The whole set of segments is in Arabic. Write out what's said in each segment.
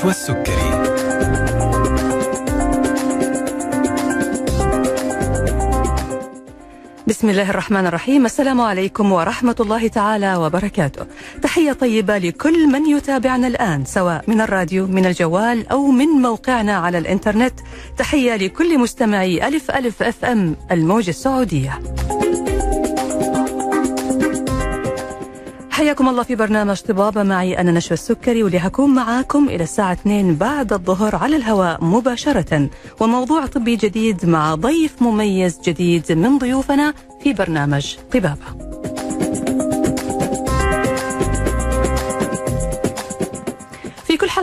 نشوى السكري بسم الله الرحمن الرحيم. السلام عليكم ورحمة الله تعالى وبركاته. تحية طيبة لكل من يتابعنا الآن سواء من الراديو من الجوال أو من موقعنا على الإنترنت. تحية لكل مستمعي ألف ألف أف أم الموجة السعودية. حياكم الله في برنامج طبابة معي أنا نشوى السكري واللي هكون معاكم إلى الساعة 2 بعد الظهر على الهواء مباشرة. وموضوع طبي جديد مع ضيف مميز جديد من ضيوفنا في برنامج طبابة.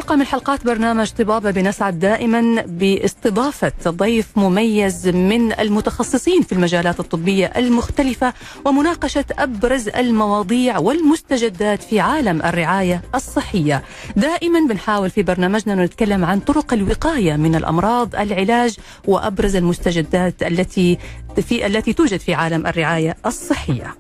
حلقة من حلقات برنامج طبابة بنسعد دائما باستضافة ضيف مميز من المتخصصين في المجالات الطبية المختلفة ومناقشة أبرز المواضيع والمستجدات في عالم الرعاية الصحية. دائما بنحاول في برنامجنا نتكلم عن طرق الوقاية من الأمراض العلاج وأبرز المستجدات التي في التي توجد في عالم الرعاية الصحية.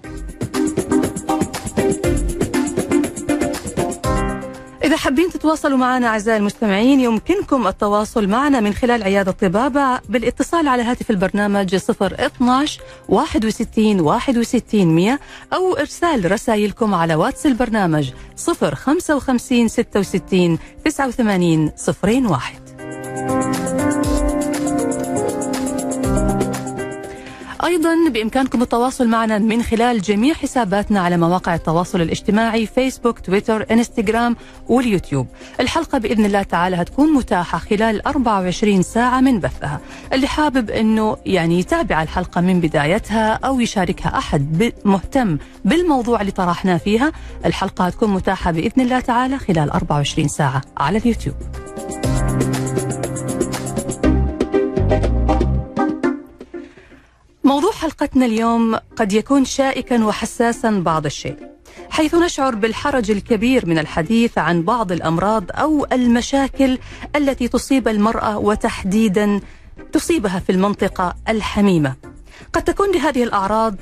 إذا حابين تتواصلوا معنا أعزائي المستمعين يمكنكم التواصل معنا من خلال عيادة طبابة بالاتصال على هاتف البرنامج 012 61 61 100 أو إرسال رسائلكم على واتس البرنامج 055 66 89 01 أيضا بإمكانكم التواصل معنا من خلال جميع حساباتنا على مواقع التواصل الاجتماعي فيسبوك تويتر إنستغرام واليوتيوب. الحلقة بإذن الله تعالى هتكون متاحة خلال 24 ساعة من بثها. اللي حابب أنه يعني يتابع الحلقة من بدايتها أو يشاركها أحد مهتم بالموضوع اللي طرحناه فيها الحلقة هتكون متاحة بإذن الله تعالى خلال 24 ساعة على اليوتيوب. موضوع حلقتنا اليوم قد يكون شائكا وحساسا بعض الشيء حيث نشعر بالحرج الكبير من الحديث عن بعض الأمراض أو المشاكل التي تصيب المرأة وتحديدا تصيبها في المنطقة الحميمة. قد تكون لهذه الأعراض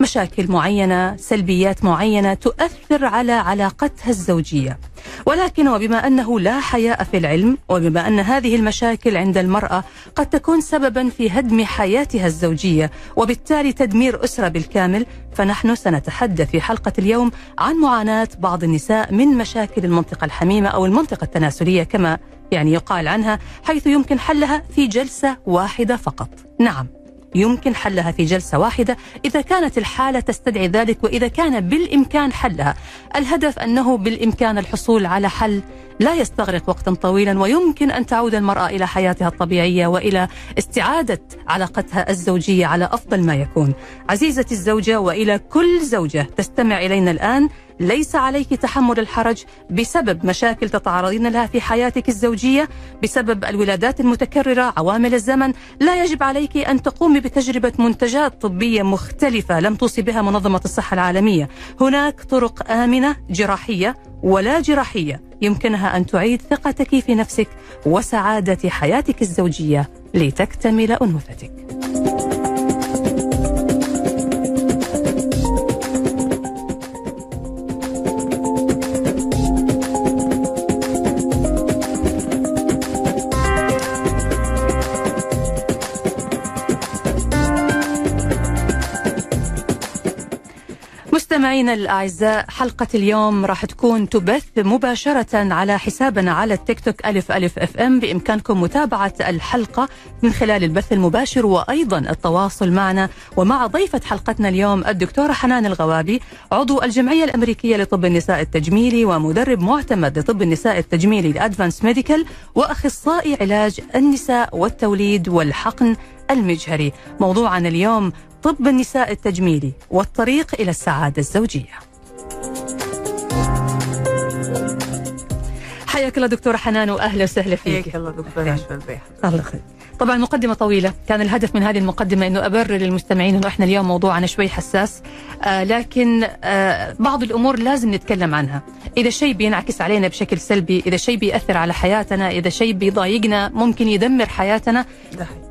مشاكل معينة، سلبيات معينة تؤثر على علاقتها الزوجية. ولكن وبما أنه لا حياء في العلم وبما أن هذه المشاكل عند المرأة قد تكون سببا في هدم حياتها الزوجية وبالتالي تدمير أسرة بالكامل فنحن سنتحدث في حلقة اليوم عن معاناة بعض النساء من مشاكل المنطقة الحميمة أو المنطقة التناسلية كما يعني يقال عنها حيث يمكن حلها في جلسة واحدة فقط. نعم يمكن حلها في جلسة واحدة إذا كانت الحالة تستدعي ذلك وإذا كان بالإمكان حلها. الهدف أنه بالإمكان الحصول على حل لا يستغرق وقتا طويلا ويمكن أن تعود المرأة إلى حياتها الطبيعية وإلى استعادة علاقتها الزوجية على أفضل ما يكون. عزيزتي الزوجة وإلى كل زوجة تستمع إلينا الآن ليس عليك تحمل الحرج بسبب مشاكل تتعرضين لها في حياتك الزوجية بسبب الولادات المتكررة عوامل الزمن. لا يجب عليك أن تقومي بتجربة منتجات طبية مختلفة لم توصي بها منظمة الصحة العالمية. هناك طرق آمنة جراحية ولا جراحية يمكنها أن تعيد ثقتك في نفسك وسعادة حياتك الزوجية لتكتمل أنوثتك. مستمعينا الأعزاء حلقة اليوم راح تكون تبث مباشرة على حسابنا على التيك توك ألف ألف FM بإمكانكم متابعة الحلقة من خلال البث المباشر وأيضا التواصل معنا. ومع ضيفة حلقتنا اليوم الدكتورة حنان الغوابي عضو الجمعية الأمريكية لطب النساء التجميلي ومدرب معتمد لطب النساء التجميلي ل Advance Medical وأخصائي علاج النساء والتوليد والحقن المجهري. موضوعنا اليوم طب النساء التجميلي والطريق إلى السعادة الزوجية. حياك الله دكتورة حنان وأهلا وسهلا فيك. حياك الله دكتورة أشفى الله خير طبعا مقدمة طويلة. كان الهدف من هذه المقدمة أنه أبرر للمستمعين أنه إحنا اليوم موضوعنا شوي حساس. آه لكن آه بعض الأمور لازم نتكلم عنها. إذا شيء بينعكس علينا بشكل سلبي إذا شيء بيأثر على حياتنا إذا شيء بيضايقنا ممكن يدمر حياتنا.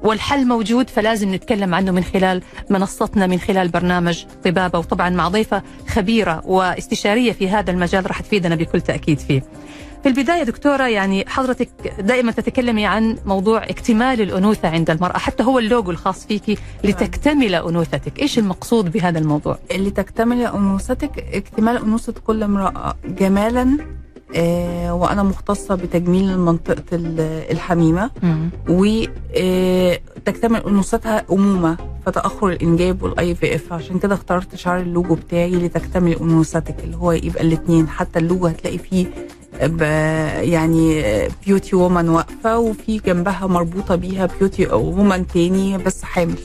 والحل موجود فلازم نتكلم عنه من خلال منصتنا من خلال برنامج طبابة. وطبعا مع ضيفة خبيرة واستشارية في هذا المجال راح تفيدنا بكل تأكيد فيه. في البداية دكتورة يعني حضرتك دائما تتكلمي عن موضوع اكتمال الأنوثة عند المرأة حتى هو اللوجو الخاص فيك لتكتمل أنوثتك. إيش المقصود بهذا الموضوع؟ اللي تكتمل أنوثتك اكتمال أنوثة كل امرأة جمالا آه وأنا مختصة بتجميل منطقة الحميمة. وتكتمل آه أنوثتها أمومة فتأخر الإنجاب وال IVF. عشان كده اخترت شعار اللوجو بتاعي لتكتمل أنوثتك اللي هو يبقى الاثنين حتى اللوجو هتلاقي فيه يعني beauty woman واقفة وفي جنبها مربوطة بيها beauty woman تاني بس حامل.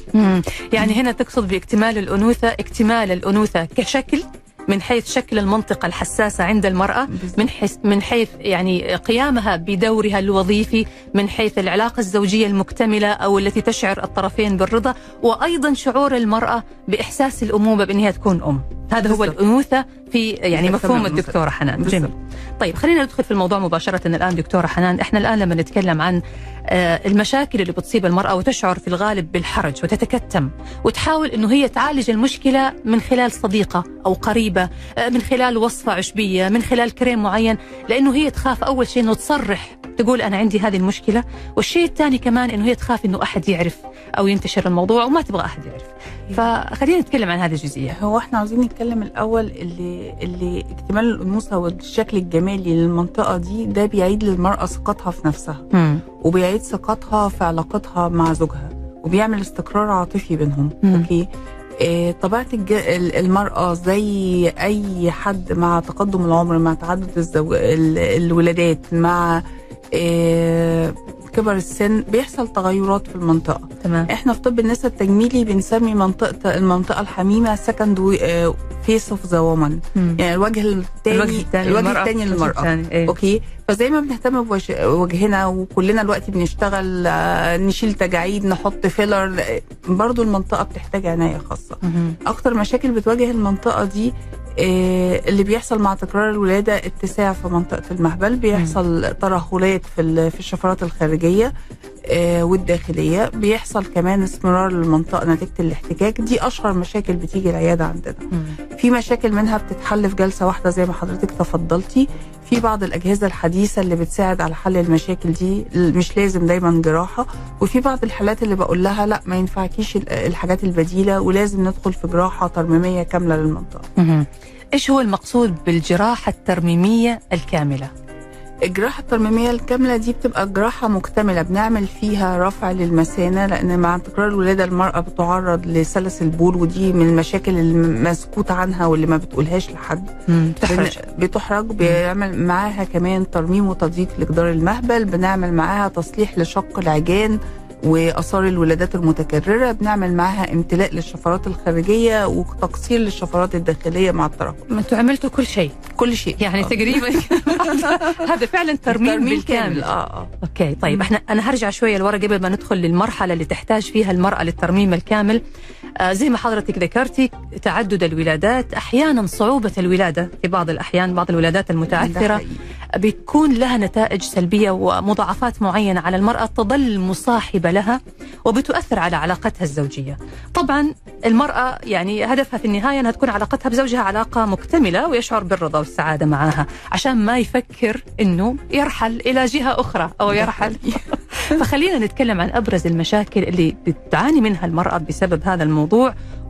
يعني هنا تقصد باكتمال الأنوثة اكتمال الأنوثة كشكل؟ من حيث شكل المنطقة الحساسة عند المرأة من حيث من حيث يعني قيامها بدورها الوظيفي من حيث العلاقة الزوجية المكتملة أو التي تشعر الطرفين بالرضا وأيضا شعور المرأة بإحساس الأمومة بأنها تكون أم. هذا بالزبط. هو الأنوثة في يعني مفهوم الدكتورة حنان. جميل. طيب خلينا ندخل في الموضوع مباشرة الآن دكتورة حنان. إحنا الآن لما نتكلم عن المشاكل اللي بتصيب المرأة وتشعر في الغالب بالحرج وتتكتم وتحاول أنه هي تعالج المشكلة من خلال صديقة أو قريبة من خلال وصفة عشبية من خلال كريم معين لأنه هي تخاف أول شيء أنه تصرح تقول أنا عندي هذه المشكلة. والشيء الثاني كمان أنه هي تخاف أنه أحد يعرف أو ينتشر الموضوع وما تبغى أحد يعرف. فخلينا نتكلم عن هذه الجزئية. هو إحنا عاوزين نتكلم الأول اللي اللي اكتمال الأنوثة والشكل الجمالي للمنطقة دي ده بيعيد للمرأة ثقتها في نفسها. م. وبيعيد ثقتها في علاقتها مع زوجها وبيعمل استقرار عاطفي بينهم. أوكي إيه طبيعة المرأة زي أي حد مع تقدم العمر مع تعدد الزو... الولادات مع إيه كبر السن بيحصل تغيرات في المنطقة. تمام. إحنا في طب النساء التجميلي بنسمي منطقة المنطقة الحميمة second face of the woman يعني الوجه الثاني الوجه الثاني الوجه الثاني للمرأة. إيه. okay؟ فزي ما بنهتم بوجهنا وكلنا دلوقتي بنشتغل نشيل تجاعيد نحط فيلر برضو المنطقة بتحتاج عناية خاصة. مم. أكتر مشاكل بتواجه المنطقة دي اللي بيحصل مع تكرار الولادة اتساع في منطقة المهبل بيحصل ترهلات في في الشفرات الخارجية والداخلية بيحصل كمان اسمرار للمنطقة نتيجة الاحتكاك دي أشهر مشاكل بتيجي العيادة عندنا. في مشاكل منها بتتحل في جلسة واحدة زي ما حضرتك تفضلتي في بعض الأجهزة الحديثة اللي بتساعد على حل المشاكل دي مش لازم دايما جراحة. وفي بعض الحالات اللي بقول لها لا ما ينفعكيش الحاجات البديلة ولازم ندخل في جراحة ترميمية كاملة للمنطقة. إيش هو المقصود بالجراحة الترميمية الكاملة؟ الجراحة الترميمية الكاملة دي بتبقى جراحة مكتملة بنعمل فيها رفع للمثانة لأن مع تكرار الولادة المرأة بتعرض لسلس البول ودي من المشاكل المسكوت عنها واللي ما بتقولهاش لحد. بتحرج. بتحرج. بيعمل معاها كمان ترميم وتضييق لجدار المهبل بنعمل معاها تصليح لشق العجان وآثار الولادات المتكررة بنعمل معاها امتلاء للشفرات الخارجية وتقصير للشفرات الداخلية مع الترهل ما أنتوا عملتوا كل شيء؟ كل شيء. يعني تقريبا. هذا فعلا ترميم, ترميم كامل. آه آه. أوكي طيب إحنا أنا هرجع شوية لورا قبل ما ندخل للمرحلة اللي تحتاج فيها المرأة للترميم الكامل. آه زي ما حضرتك ذكرتي تعدد الولادات أحيانا صعوبة الولادة في بعض الأحيان بعض الولادات المتعثرة. بتكون لها نتائج سلبية ومضاعفات معينة على المرأة تظل مصاحبة لها وبتؤثر على علاقتها الزوجية. طبعا المرأة يعني هدفها في النهاية أنها تكون علاقتها بزوجها علاقة مكتملة ويشعر بالرضا والسعادة معها عشان ما يفكر إنه يرحل إلى جهة أخرى أو يرحل. فخلينا نتكلم عن أبرز المشاكل اللي بتعاني منها المرأة بسبب هذا الموضوع.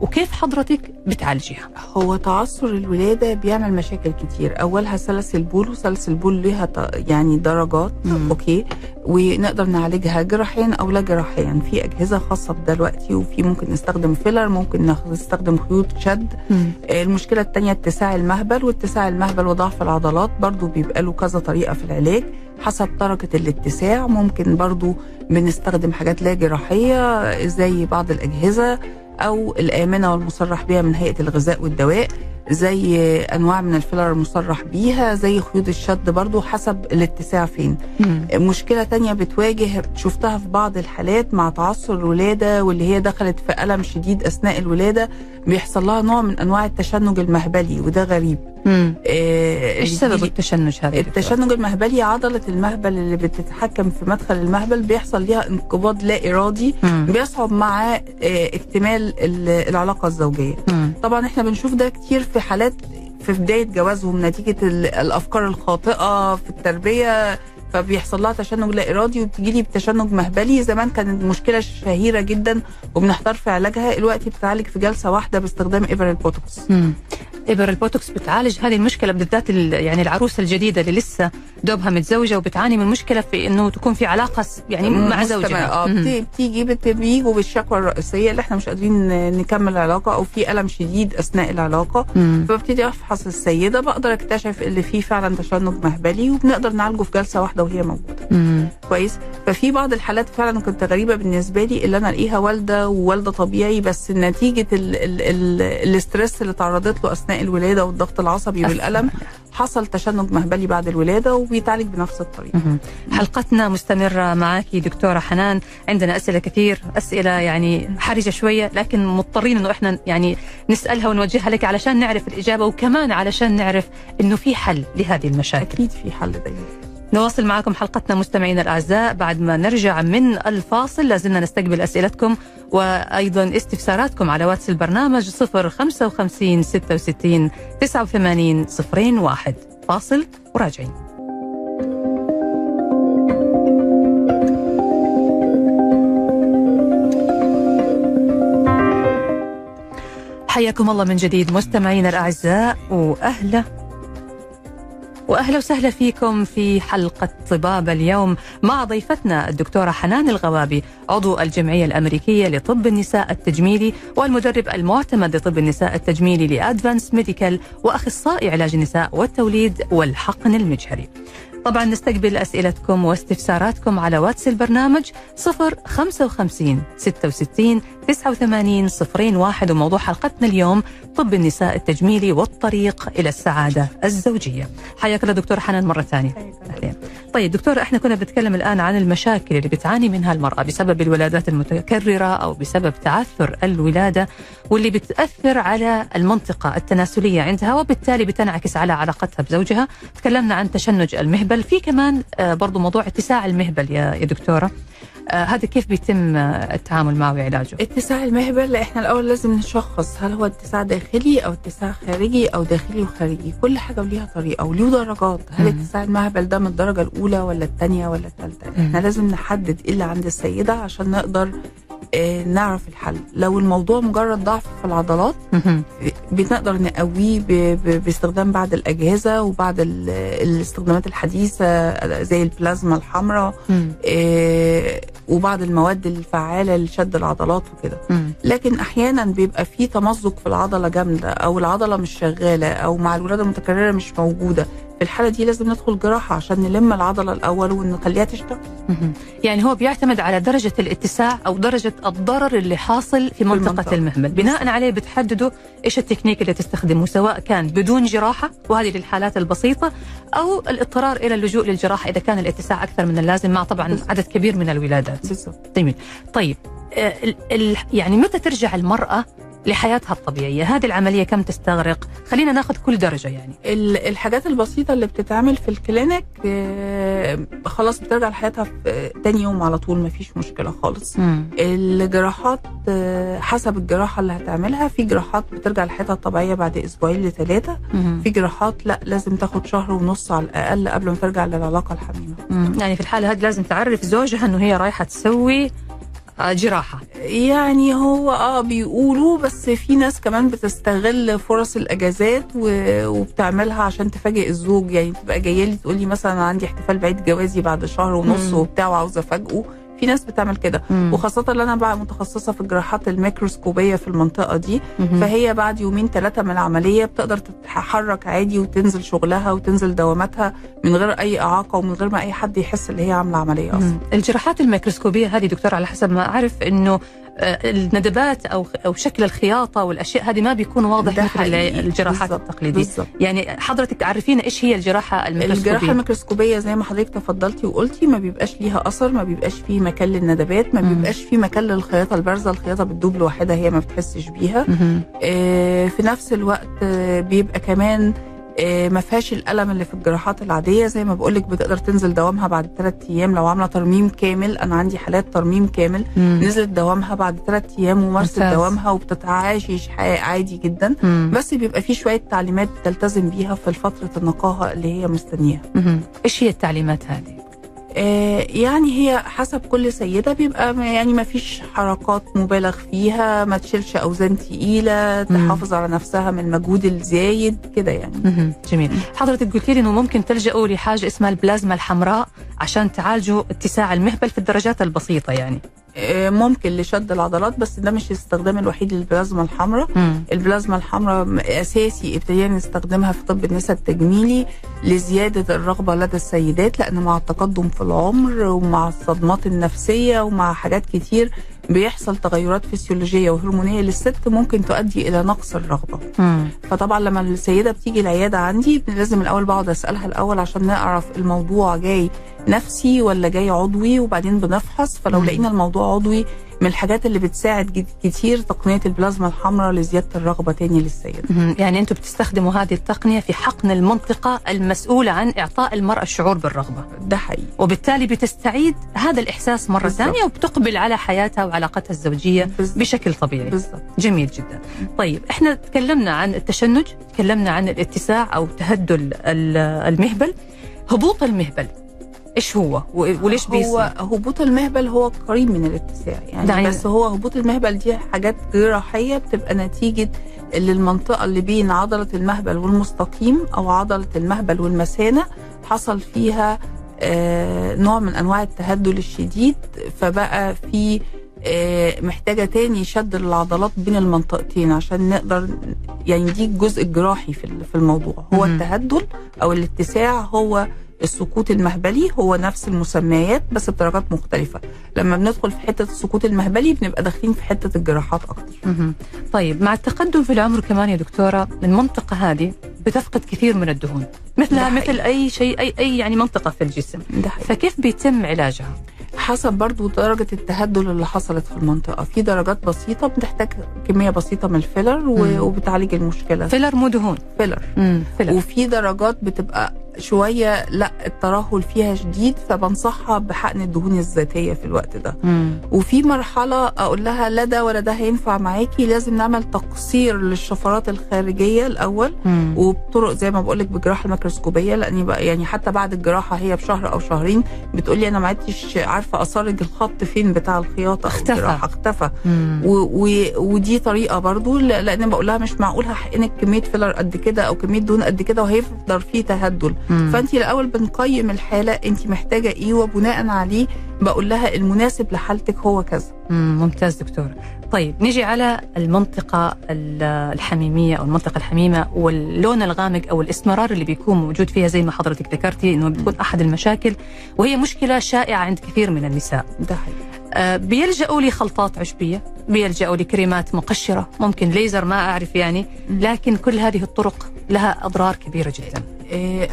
وكيف حضرتك بتعالجيها؟ هو تعثر الولادة بيعمل مشاكل كتير، أولها سلس البول وسلس البول لها يعني درجات مم. أوكي ونقدر نعالجها جراحيا أو لا جراحيا، في أجهزة خاصة دلوقتي وفي ممكن نستخدم فيلر، ممكن نستخدم خيوط شد. مم. المشكلة الثانية اتساع المهبل واتساع المهبل وضعف العضلات برضو بيبقى له كذا طريقة في العلاج حسب درجة الاتساع ممكن برضو بنستخدم حاجات لا جراحية زي بعض الأجهزة أو الآمنة والمصرح بها من هيئة الغذاء والدواء. زي أنواع من الفيلر المصرح بيها زي خيوط الشد برضو حسب الاتساع فين مم. مشكلة تانية بتواجه شفتها في بعض الحالات مع تعثر الولادة واللي هي دخلت في ألم شديد أثناء الولادة بيحصل لها نوع من أنواع التشنج المهبلي وده غريب. آه، إيش سبب التشنج هذا؟ التشنج المهبلي عضلة المهبل اللي بتتحكم في مدخل المهبل بيحصل ليها انقباض لا إرادي مم. بيصعب مع آه، اكتمال ال- العلاقة الزوجية مم. طبعا إحنا بنشوف ده كتير في حالات في بداية جوازهم نتيجة ال- الأفكار الخاطئة في التربية فبيحصل لها تشنج لا إرادي وبتجي لي بتشنج مهبلي. زمان كانت مشكله شهيرة جدا وبنحتار في علاجها. دلوقتي بتتعالج في جلسة واحدة باستخدام إبر البوتوكس. إبر البوتوكس بتعالج هذه المشكلة بالذات ال- يعني العروسة الجديدة اللي لسه دوبها متزوجة وبتعاني من مشكلة في إنه تكون في علاقة يعني مع. زوجها آه بتيجي بت- بيجوا بالشكوى الرئيسية اللي إحنا مش قادرين نكمل العلاقة أو في ألم شديد أثناء العلاقة. فببتدي أفحص السيدة بقدر أكتشف اللي فيه فعلا تشنج مهبلي وبنقدر نعالجه في جلسة واحدة وهي موجودة مم. كويس ففي بعض الحالات فعلا كانت غريبة بالنسبة لي اللي أنا ألاقيها والدة ووالدة طبيعي بس نتيجة ال ال ال ال stress اللي تعرضت له أثناء الولادة والضغط العصبي والألم حصل تشنج مهبلي بعد الولادة وبيتعالج بنفس الطريقة. حلقتنا مستمرة معك دكتورة حنان. عندنا أسئلة كثير أسئلة يعني حرجة شوية لكن مضطرين أنه إحنا يعني نسألها ونوجهها لك علشان نعرف الإجابة وكمان علشان نعرف أنه في حل لهذه المشاكل. أكيد في حل دايما. نواصل معكم حلقتنا مستمعينا الأعزاء بعد ما نرجع من الفاصل. لازلنا نستقبل أسئلتكم وأيضا استفساراتكم على واتس البرنامج 055 66 89 01 فاصل وراجعين. حياكم الله من جديد مستمعينا الأعزاء وأهلا وأهلا وسهلا فيكم في حلقة طباب اليوم مع ضيفتنا الدكتورة حنان الغوابي عضو الجمعية الأمريكية لطب النساء التجميلي والمدرب المعتمد لطب النساء التجميلي ل Advance Medical وأخصائي علاج النساء والتوليد والحقن المجهري. طبعا نستقبل أسئلتكم واستفساراتكم على واتس البرنامج 055 66 89 01 وموضوع حلقتنا اليوم طب النساء التجميلي والطريق إلى السعادة الزوجية. حياك الله دكتور حنان مرة ثانية. أهلين. طيب دكتور إحنا كنا بنتكلم الآن عن المشاكل اللي بتعاني منها المرأة بسبب الولادات المتكررة أو بسبب تعثر الولادة واللي بتأثر على المنطقة التناسلية عندها وبالتالي بتنعكس على علاقتها بزوجها. تكلمنا عن تشنج المهبل، في كمان آه، برضو موضوع اتساع المهبل يا يا دكتورة. آه، هذا كيف بيتم آه، التعامل معه وعلاجه؟ اتساع المهبل إحنا الأول لازم نشخص هل هو اتساع داخلي أو اتساع خارجي أو داخلي وخارجي كل حاجة وليها طريقة وليه درجات هل مم. اتساع المهبل ده من الدرجة الأولى ولا الثانية ولا الثالثه. إحنا لازم نحدد إيه اللي عند السيدة عشان نقدر نعرف الحل لو الموضوع مجرد ضعف في العضلات. بنقدر نقويه باستخدام بعض الأجهزة وبعض ال- الاستخدامات الحديثة زي البلازما الحمراء. آه وبعض المواد الفعالة لشد العضلات وكده. لكن أحيانا بيبقى في تمزق في العضلة جامدة أو العضلة مش شغالة أو مع الولادة المتكررة مش موجودة في الحالة دي لازم ندخل جراحة عشان نلم العضلة الأول ونخليها تشتغل. يعني هو بيعتمد على درجة الاتساع أو درجة الضرر اللي حاصل في منطقة المنطقة. المهبل بناء عليه بتحددوا إيش التكنيك اللي تستخدمه سواء كان بدون جراحة وهذه للحالات البسيطة أو الاضطرار إلى اللجوء للجراحة إذا كان الاتساع أكثر من اللازم مع طبعا. عدد كبير من الولادات بالظبط جميل طيب آه، يعني متى ترجع المرأة لحياتها الطبيعية. هذه العملية كم تستغرق؟ خلينا ناخذ كل درجة يعني. ال- الحاجات البسيطة اللي بتتعمل في الكلينيك آه، خلاص بترجع لحياتها في آه، تاني يوم على طول مفيش مشكلة خالص. الجراحات آه، حسب الجراحة اللي هتعملها في جراحات بترجع لحياتها الطبيعية بعد أسبوعين لثلاثه مهم. في جراحات لا لازم تاخد شهر ونص على الأقل قبل ما ترجع للعلاقة الحميمة. مم. يعني في الحالة هذه لازم تعرف زوجها إنه هي رايحة تسوي آه، جراحة. يعني هو آه بيقولوا بس في ناس كمان بتستغل فرص الإجازات وبتعملها عشان تفاجئ الزوج. يعني تبقى جاية لي تقول لي مثلا عندي احتفال بعيد جوازي بعد شهر ونص. وبتاع وعاوزة أفاجئه. في ناس بتعمل كده مم. وخاصة اللي أنا بقى متخصصة في الجراحات الميكروسكوبية في المنطقة دي مهم. فهي بعد يومين ثلاثة من العملية بتقدر تتحرك عادي وتنزل شغلها وتنزل دواماتها من غير أي إعاقة ومن غير ما أي حد يحس اللي هي عاملة عملية أصلا مم. الجراحات الميكروسكوبية هذه دكتور على حسب ما أعرف أنه آه، الندبات أو أو شكل الخياطة والأشياء هذه ما بيكون واضح مثل. الجراحات بالظبط. التقليدية بالظبط يعني حضرتك عرفينا إيش هي الجراحة الميكروسكوبية الجراحة الميكروسكوبية زي ما حضرتك تفضلتي وقلتي ما بيبقاش ليها أثر ما بيبقاش فيه مكان للندبات ما. بيبقاش فيه مكان للخياطة البارزة الخياطة بتدوب لوحدها هي ما بتحسش بيها. آه، في نفس الوقت آه، بيبقى كمان آه، ما فيهاش الألم اللي في الجراحات العادية زي ما بقول لك بتقدر تنزل دوامها بعد ثلاث أيام لو عاملة ترميم كامل أنا عندي حالات ترميم كامل مم. نزلت دوامها بعد ثلاث أيام ومارست. دوامها وبتتعايش حياة عادي جدا مم. بس بيبقى في شوية تعليمات تلتزم بيها في فترة النقاهة اللي هي مستنياها. إيش هي التعليمات هذه؟ آه، يعني هي حسب كل سيدة بيبقى يعني ما فيش حركات مبالغ فيها ما تشيلش أوزان تقيلة. تحافظ على نفسها من المجهود الزايد كده يعني. جميل حضرتك قلت لي إنه ممكن تلجأوا لحاجة اسمها البلازما الحمراء عشان تعالجوا اتساع المهبل في الدرجات البسيطة يعني ممكن لشد العضلات بس ده مش الاستخدام الوحيد للبلازما الحمراء. البلازما الحمراء أساسي ابتدينا نستخدمها في طب النساء التجميلي لزيادة الرغبة لدى السيدات لأن مع التقدم في العمر ومع الصدمات النفسية ومع حاجات كتير بيحصل تغيرات فسيولوجية وهرمونية للست ممكن تؤدي إلى نقص الرغبة مم. فطبعا لما السيدة بتيجي العيادة عندي لازم الأول بقعد أسألها الأول عشان نعرف الموضوع جاي نفسي ولا جاي عضوي وبعدين بنفحص؟ فلو. لقينا الموضوع عضوي من الحاجات اللي بتساعد كتير تقنية البلازما الحمراء لزيادة الرغبة تاني للسيده مهم. يعني أنتم بتستخدموا هذه التقنية في حقن المنطقة المسؤولة عن إعطاء المرأة الشعور بالرغبة. ده حقيقي. وبالتالي بتستعيد هذا الإحساس مرة بالضبط. ثانية وبتقبل على حياتها وعلاقتها الزوجية بالظبط. بشكل طبيعي. بالظبط جميل جدا. طيب إحنا تكلمنا عن التشنج تكلمنا عن الاتساع أو تهدل ال- المهبل. هبوط المهبل. إيش هو؟ وليش هو بيصير؟ هبوط المهبل هو قريب من الاتساع. يعني يعني- بس هو هبوط المهبل دي حاجات جراحية بتبقى نتيجة اللي المنطقة اللي بين عضلة المهبل والمستقيم أو عضلة المهبل والمثانة. حصل فيها آه نوع من أنواع التهدل الشديد. فبقى في آه، محتاجة تاني شد العضلات بين المنطقتين عشان نقدر يعني دي الجزء الجراحي في ال- في الموضوع. هو. التهدل أو الاتساع هو السقوط المهبلي هو نفس المسميات بس بدرجات مختلفة لما بندخل في حتة السقوط المهبلي بنبقى داخلين في حتة الجراحات مهم. طيب مع التقدم في العمر كمان يا دكتورة المنطقة هذه بتفقد كثير من الدهون مثلها مثل أي شيء أي أي يعني منطقة في الجسم. فكيف بيتم علاجها؟ حسب برضو درجة التهدل اللي حصلت في المنطقة في درجات بسيطة بتحتاج كمية بسيطة من ال filler. و- وبتعالج المشكلة filler مو دهون filler مم. filler وفي درجات بتبقى شوية لأ الترهل فيها شديد فبنصحها بحقن الدهون الذاتية في الوقت ده مم. وفي مرحلة أقول لها لا ده ولا ده هينفع معاكي لازم نعمل تقصير للشفرات الخارجية الأول مم. وبطرق زي ما بقول لك بالجراحه الميكروسكوبيه بقى يعني حتى بعد الجراحة هي بشهر أو شهرين بتقولي أنا ما عدتش عارفة اثرج الخط فين بتاع الخياطة اختفى. الجراحة اختفى. و و ودي طريقة برضو لأن بقول لها مش معقول هحقنك كمية فيلر قد كده أو كمية دهون قد كده وهيفضل فيه تهدل مم. فانت الأول بنقيم الحالة انت محتاجة إيه وبناء عليه بقول لها المناسب لحالتك هو كذا. مم، ممتاز دكتور. طيب نجي على المنطقة ال- الحميمية أو المنطقة الحميمة واللون الغامق أو الإسمرار اللي بيكون موجود فيها زي ما حضرتك ذكرتي أنه بتكون أحد المشاكل وهي مشكلة شائعة عند كثير من النساء. ده آه، بيلجأوا لخلطات عشبية بيلجأوا لكريمات مقشرة ممكن ليزر ما أعرف يعني لكن كل هذه الطرق لها أضرار كبيرة جدا.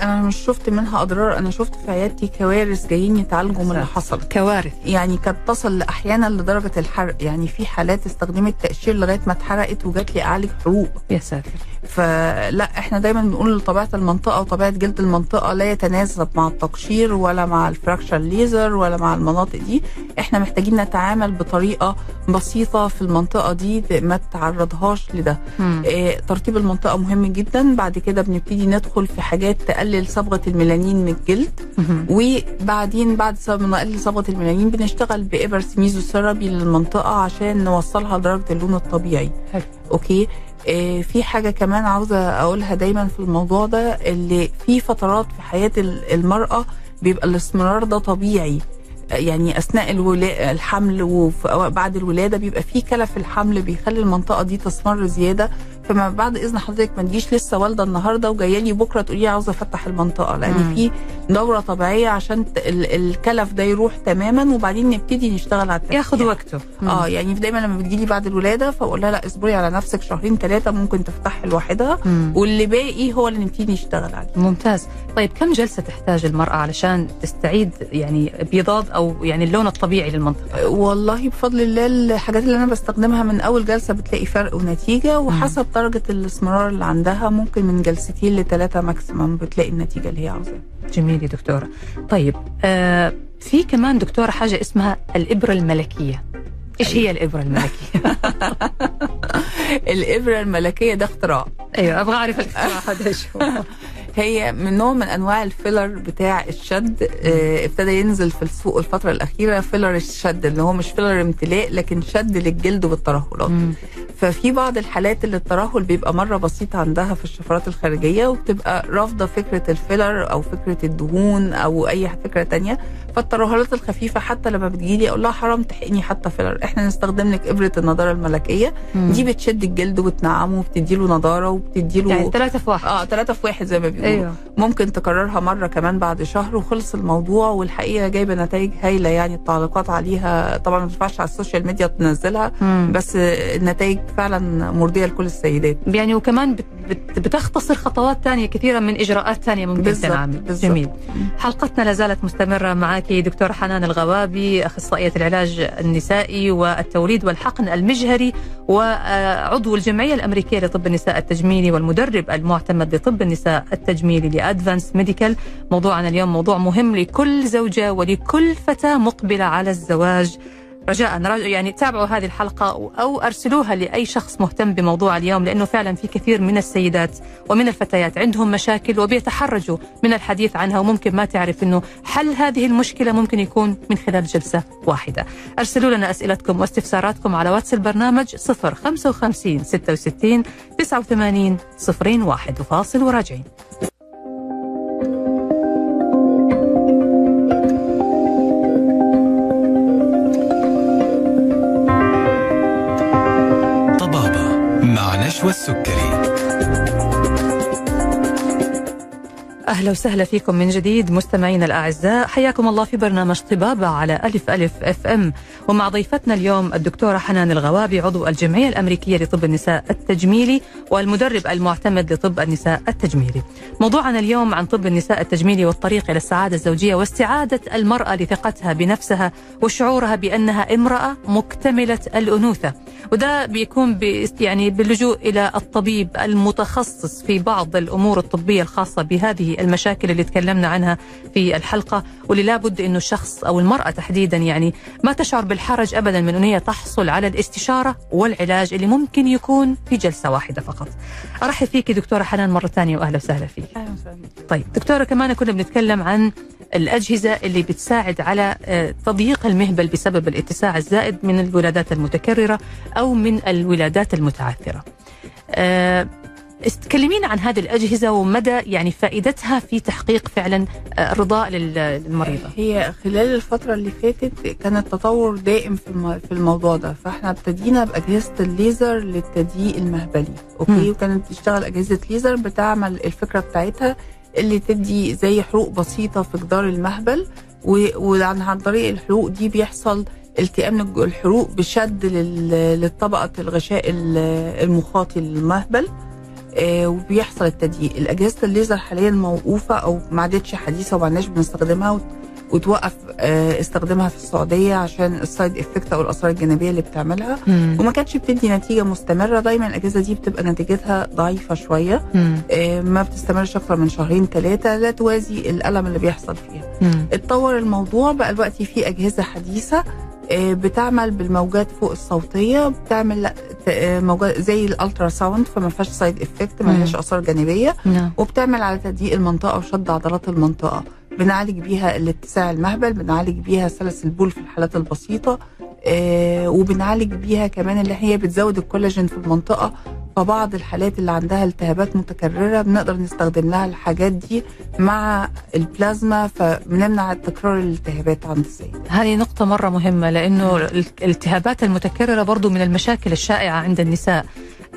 أنا مش شفت منها أضرار أنا شفت في عيادتي كوارث جايين يتعالجوا من اللي حصل. كوارث. يعني كانت تصل أحيانا لدرجة الحرق يعني في حالات استخدمت تقشير لغاية ما اتحرقت وجات لي أعالج حروق. يا ساتر. فلا إحنا دايما بنقول طبيعه المنطقة وطبيعة جلد المنطقة لا يتناسب مع التقشير ولا مع الفراكشر ليزر ولا مع المناطق دي إحنا محتاجين نتعامل بطريقة بسيطة في المنطقة دي ما تعرضهاش لده. آه، ترطيب المنطقة مهم جدا بعد كده بنبتدي ندخل في حاجات تقلل صبغة الميلانين من الجلد. وبعدين بعد ما نقلل صبغة الميلانين بنشتغل بإبر ميزوثيرابي للمنطقة عشان نوصلها لدرجة اللون الطبيعي حلو. okay في حاجة كمان عاوزة أقولها دايما في الموضوع ده اللي في فترات في حياة ال- المرأة بيبقى الاسمرار ده طبيعي. آه، يعني الولا... الحمل وبعد الولادة بيبقى في كلف الحمل بيخلي المنطقة دي تسمر زيادة. فما بعد إذن حضرتك ما تجيش لسه والدة النهارده وجايه لي بكرة تقولي لي عاوزة أفتح المنطقة لأن مم. في دورة طبيعية عشان الكلف ده يروح تماما وبعدين نبتدي نشتغل على التفتيح. ياخذ وقته آه يعني دايما لما بتجيلي بعد الولادة فأقول لها لا اصبري على نفسك شهرين ثلاثة ممكن تفتحي لوحدها. واللي باقي هو اللي نبتدي نشتغل عليه ممتاز طيب كم جلسة تحتاج المرأة علشان تستعيد يعني بيضاد أو يعني اللون الطبيعي للمنطقة والله بفضل الله الحاجات اللي أنا بستخدمها من أول جلسة بتلاقي فرق ونتيجة وحسب درجة الاسمرار اللي عندها ممكن من جلستين لثلاثه ماكسيمم بتلاقي النتيجة اللي هي عاوزاها. جميل يا دكتورة. طيب آه في كمان دكتورة حاجة اسمها الإبرة الملكية. إيش هي الإبرة الملكية؟ الإبرة الملكية ده اختراع. أيوة أبغى أعرف الاختراع هذا شو. هي من نوع من أنواع الفيلر بتاع الشد آه، ابتدى ينزل في السوق الفترة الأخيرة فيلر الشد اللي هو مش فيلر امتلاء لكن شد للجلد بالترهلات مم. ففي بعض الحالات اللي الترهل بيبقى مرة بسيطه عندها في الشفرات الخارجية وبتبقى رافضة فكرة الفيلر أو فكرة الدهون أو أي فكرة تانية. فالترهلات الخفيفة حتى لما بتجيلي أقول لها حرام تحقني حتى فيلر. إحنا نستخدم لك إبرة النضارة الملكية. مم. دي بتشد الجلد وتنعمه وبتديله نضارة وبتديله يعني ثلاثة في واحد. آه ثلاثة في واحد زي ما بيقولوا. أيوة. ممكن تكررها مرة كمان بعد شهر وخلص الموضوع والحقيقة جايبة نتائج هايلة يعني التعليقات عليها. طبعا ما ينفعش على السوشيال ميديا تنزلها مم. بس النتائج فعلا مرضية لكل السيدات. يعني وكمان بتختصر خطوات تانية كثيرة من إجراءات تانية ممكن بالظبط، تنعمل. بالظبط. جميل. حلقتنا لا زالت مستمرة معك دكتور حنان الغوابي أخصائية العلاج النسائي والتوليد والحقن المجهري وعضو الجمعية الأمريكية لطب النساء التجميلي والمدرب المعتمد لطب النساء التجميلي ل Advanced Medical. موضوعنا اليوم موضوع مهم لكل زوجة ولكل فتاة مقبلة على الزواج رجاء رج- يعني تابعوا هذه الحلقة أو أرسلوها لأي شخص مهتم بموضوع اليوم لأنه فعلا في كثير من السيدات ومن الفتيات عندهم مشاكل وبيتحرجوا من الحديث عنها وممكن ما تعرف أنه حل هذه المشكلة ممكن يكون من خلال جلسة واحدة. أرسلوا لنا أسئلتكم واستفساراتكم على واتس البرنامج 055 66 89 01 وفاصل وراجعين. مع نشوى السكري أهلا وسهلا فيكم من جديد مستمعينا الأعزاء. حياكم الله في برنامج طبابة على ألف ألف أف أم. ومع ضيفتنا اليوم الدكتورة حنان الغوابي عضو الجمعية الأمريكية لطب النساء التجميلي والمدرب المعتمد لطب النساء التجميلي. موضوعنا اليوم عن طب النساء التجميلي والطريق إلى السعادة الزوجية واستعادة المرأة لثقتها بنفسها وشعورها بأنها امرأة مكتملة الأنوثة. وده بيكون يعني باللجوء إلى الطبيب المتخصص في بعض الأمور الطبية الخاصة بهذه المشاكل اللي تكلمنا عنها في الحلقة. واللي لابد أنه الشخص أو المرأة تحديدا يعني ما تشعر بالحرج أبدا من أن هي تحصل على الاستشارة والعلاج اللي ممكن يكون في جلسة واحدة فقط. أرحب فيك دكتورة حنان مرة ثانية وأهلا وسهلا فيك. أهلا وسهلا. طيب دكتورة كمان كنا بنتكلم عن الأجهزة اللي بتساعد على آه، تضييق المهبل بسبب الاتساع الزائد من الولادات المتكررة أو من الولادات المتعثرة. آه، است- كلمينا عن هذه الأجهزة ومدى يعني فائدتها في تحقيق فعلا آه، رضاء لل- للمريضة. هي خلال الفترة اللي فاتت كان التطور دائم في الم- في الموضوع ده. فاحنا ابتدينا بأجهزة الليزر للتضييق المهبلي. Okay؟ مم. وكانت بتشتغل أجهزة ليزر بتعمل الفكرة بتاعتها اللي تدي زي حروق بسيطة في جدار المهبل وعن عن طريق الحروق دي بيحصل التئام الحروق بشد لل- للطبقة الغشاء ال- المخاطي للمهبل آه، وبيحصل التضييق الأجهزة الليزر حاليا موقوفة أو ما عادتش حديثة وما بنستخدمها وتوقف آه، استخدامها في السعودية عشان ال side effect أو الاثار الجانبية اللي بتعملها. مم. وما كانتش بتدي نتيجة مستمرة. دايما الأجهزة دي بتبقى نتيجتها ضعيفة شوية. مم. آه، ما بتستمرش أكتر من شهرين ثلاثة لا توازي الألم اللي بيحصل فيها. مم. اتطور الموضوع. بقى دلوقتي في أجهزة حديثة آه، بتعمل بالموجات فوق الصوتية. بتعمل موجات زي ال ultrasound فما فيهاش side effect ما مم. لهاش آثار جانبية. نعم. وبتعمل على تضييق المنطقة وشد عضلات المنطقة. بنعالج بيها الاتساع المهبل بنعالج بيها سلس البول في الحالات البسيطة آه وبنعالج بيها كمان اللي هي بتزود الكولاجين في المنطقة. فبعض الحالات اللي عندها التهابات متكررة بنقدر نستخدم لها الحاجات دي مع البلازما فبنمنع تكرار الالتهابات عند السيد. هذه نقطة مرة مهمة لأنه الالتهابات المتكررة برضو من المشاكل الشائعة عند النساء.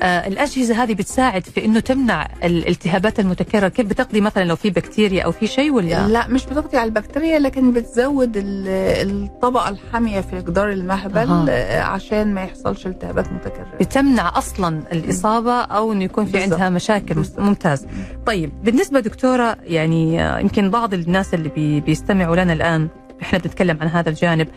آه الأجهزة هذه بتساعد في أنه تمنع الالتهابات المتكررة. كيف بتقضي مثلا لو في بكتيريا أو في شيء ولا؟ لا مش بتقضي على البكتيريا لكن بتزود ال- الطبقة الحامية في جدار المهبل. آه، عشان ما يحصلش التهابات متكرره بتمنع أصلا الإصابة أو أنه يكون في بالضبط. عندها مشاكل. مس- ممتاز. طيب بالنسبة دكتورة يعني آه، يمكن بعض الناس اللي بي بيستمعوا لنا الآن إحنا بنتكلم عن هذا الجانب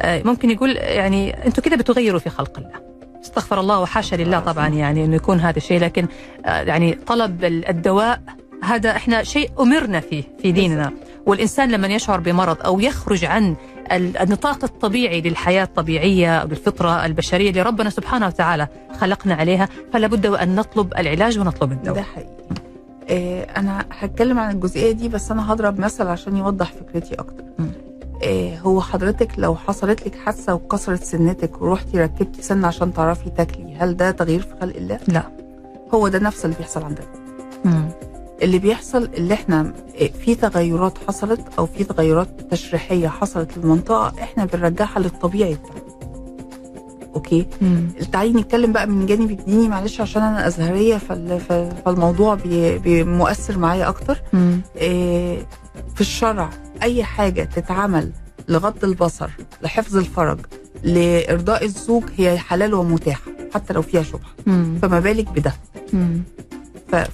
آه، ممكن يقول يعني أنتم كده بتغيروا في خلق الله. استغفر الله وحاشا لله طبعا يعني إنه يكون هذا الشيء لكن آه، يعني طلب ال- الدواء هذا إحنا شيء أمرنا فيه في ديننا. والإنسان لما يشعر بمرض أو يخرج عن ال- النطاق الطبيعي للحياة الطبيعية أو بالفطرة البشرية اللي ربنا سبحانه وتعالى خلقنا عليها فلا بد وان نطلب العلاج ونطلب ده الدواء حقيقي. آه أنا هتكلم عن الجزئية دي بس أنا هضرب مثل عشان يوضح فكرتي أكتر. آه هو حضرتك لو حصلت لك حادثة وكسرت سنتك ورحتي ركبتي سن عشان تعرفي تاكلي هل ده تغيير في خلق الله لا هو ده نفس اللي بيحصل عندنا مم. اللي بيحصل اللي إحنا آه، في تغيرات حصلت أو في تغيرات تشريحية حصلت للمنطقة إحنا بنرجعها للطبيعي بتاعها Okay مم. تعالي نتكلم بقى من جانب الديني معلش عشان أنا أزهرية فال- فالموضوع بي- بي- مؤثر معايا أكتر مم. إيه، في الشرع أي حاجة تتعمل لغض البصر لحفظ الفرج لإرضاء الزوج هي حلال ومتاحة حتى لو فيها شبهة. فما بالك بده مم.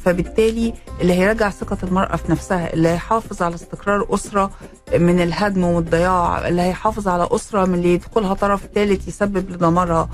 فبالتالي اللي هيرجع ثقة المرأة في نفسها اللي هيحافظ على استقرار أسرة من الهدم والضياع اللي هيحافظ على أسرة من اللي يدخلها طرف ثالث يسبب لدمارها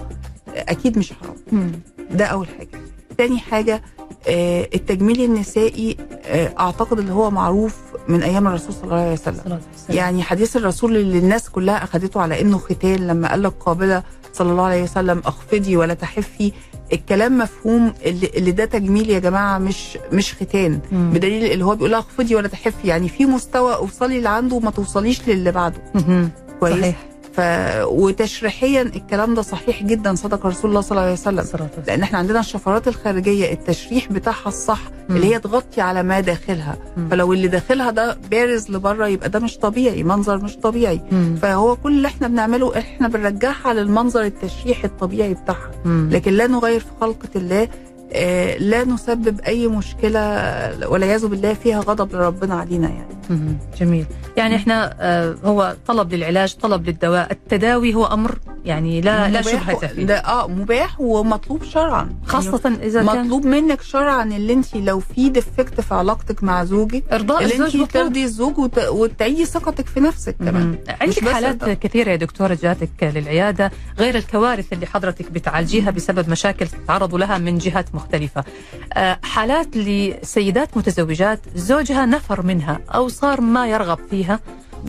أكيد مش حرام. ده أول حاجة تاني حاجة آه، التجميل النسائي آه، أعتقد اللي هو معروف من أيام الرسول صلى الله عليه وسلم. يعني حديث الرسول اللي الناس كلها أخدته على إنه ختان لما قال لك قابلة صلى الله عليه وسلم أخفضي ولا تحفي الكلام مفهوم اللي, اللي ده تجميل يا جماعة مش مش ختان مم. بدليل اللي هو بيقول لها اخفضي ولا تحفي يعني في مستوى أوصلي اللي عنده وما توصليش للي بعده مم. كويس صحيح ف... وتشريحيا الكلام ده صحيح جدا صدق رسول الله صلى الله عليه وسلم. لأن إحنا عندنا الشفرات الخارجية التشريح بتاعها الصح اللي هي تغطي على ما داخلها مم. فلو اللي داخلها ده بارز لبره يبقى ده مش طبيعي منظر مش طبيعي مم. فهو كل اللي إحنا بنعمله إحنا بنرجعها للمنظر التشريحي الطبيعي بتاعها مم. لكن لا نغير في خلقة الله آه، لا نسبب أي مشكلة والعياذ بالله فيها غضب لربنا علينا يعني. جميل. يعني إحنا آه هو طلب للعلاج طلب للدواء. التداوي هو أمر يعني لا لا شبهة فيه ده آه مباح ومطلوب شرعا. خاصة إذا يعني كان مطلوب منك شرعا اللي أنت لو في ديفكت في علاقتك مع زوجك إرضاء اللي الزوج أنت ترضي الزوج وت... وتعيدي ثقتك في نفسك كمان. عندك حالات ده. كثيرة يا دكتورة جاتك للعيادة غير الكوارث اللي حضرتك بتعالجيها بسبب مشاكل تتعرضوا لها من جهات مختلفة. آه، حالات لسيدات متزوجات زوجها نفر منها أو صار ما يرغب فيها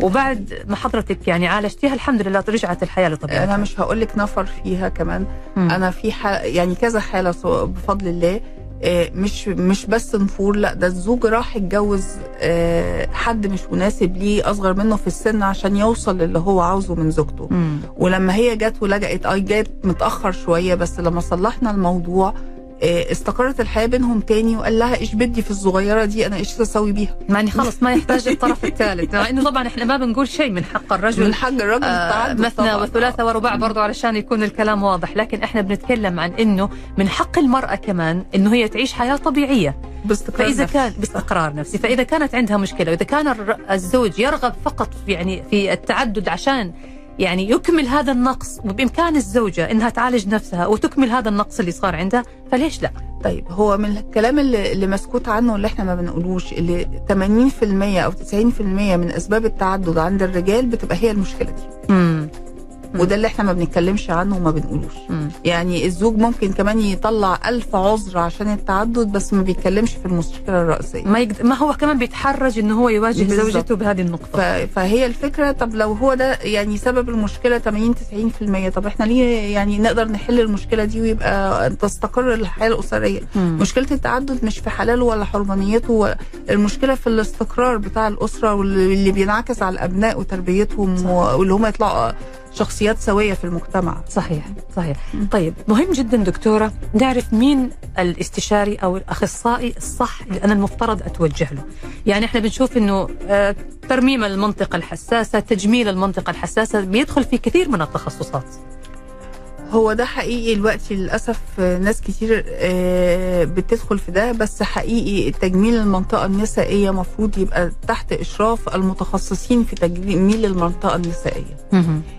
وبعد ما حضرتك يعني عالجتيها الحمد لله رجعت الحياة لطبيعتها أنا مش هقول لك نفر فيها كمان مم. أنا في. يعني كذا حالة بفضل الله آه، مش مش بس نفور لا ده الزوج راح يتجوز آه، حد مش مناسب ليه أصغر منه في السن عشان يوصل للي هو عاوزه من زوجته مم. ولما هي جت ولجأت اي جت متأخر شوية بس لما صلحنا الموضوع آه، استقرت الحياة بينهم تاني وقال لها إيش بدي في الصغيرة دي أنا إيش أسوي بيها؟ يعني خلص ما يحتاج الطرف الثالث. مع إنه طبعا إحنا ما بنقول شيء من حق الرجل. من حق الراجل آه، مثنى طبعاً. وثلاثة ورباع برضو علشان يكون الكلام واضح. لكن إحنا بنتكلم عن إنه من حق المرأة كمان إنه هي تعيش حياة طبيعية. باستقرار فإذا نفسي. كان باستقرار نفسي. فإذا كانت عندها مشكلة وإذا كان الزوج يرغب فقط يعني في التعدد عشان يعني يكمل هذا النقص وبإمكان الزوجة إنها تعالج نفسها وتكمل هذا النقص اللي صار عندها فليش لا؟ طيب هو من الكلام اللي, اللي مسكوت عنه اللي إحنا ما بنقولوش اللي 80% أو 90% من أسباب التعدد عند الرجال بتبقى هي المشكلة دي مم. وده اللي إحنا ما بنتكلمش عنه وما بنقولوش مم. يعني الزوج ممكن كمان يطلع ألف عذر عشان التعدد بس ما بيتكلمش في المشكلة الرئيسية ما, يقد... ما هو كمان بيتحرج انه هو يواجه بالظبط. زوجته بهذه النقطة ف- فهي الفكرة طب لو هو ده يعني سبب المشكلة 80 90% طب إحنا ليه يعني نقدر نحل المشكلة دي ويبقى تستقر الحياة الأسرية مم. مشكلة التعدد مش في حلاله ولا حرمانيته و- المشكلة في الاستقرار بتاع الأسرة واللي اللي بينعكس على الأبناء وتربيتهم صح. واللي هم يطلعوا شخصيات سوية في المجتمع. صحيح صحيح. طيب مهم جدا دكتورة نعرف مين الاستشاري أو الأخصائي الصح اللي أنا المفترض أتوجه له. يعني إحنا بنشوف أنه آه، ترميم المنطقة الحساسة تجميل المنطقة الحساسة بيدخل في كثير من التخصصات. هو ده حقيقي دلوقتي للأسف ناس كتير آه، بتدخل في ده بس حقيقي تجميل المنطقة النسائية مفروض يبقى تحت إشراف المتخصصين في تجميل المنطقة النسائية.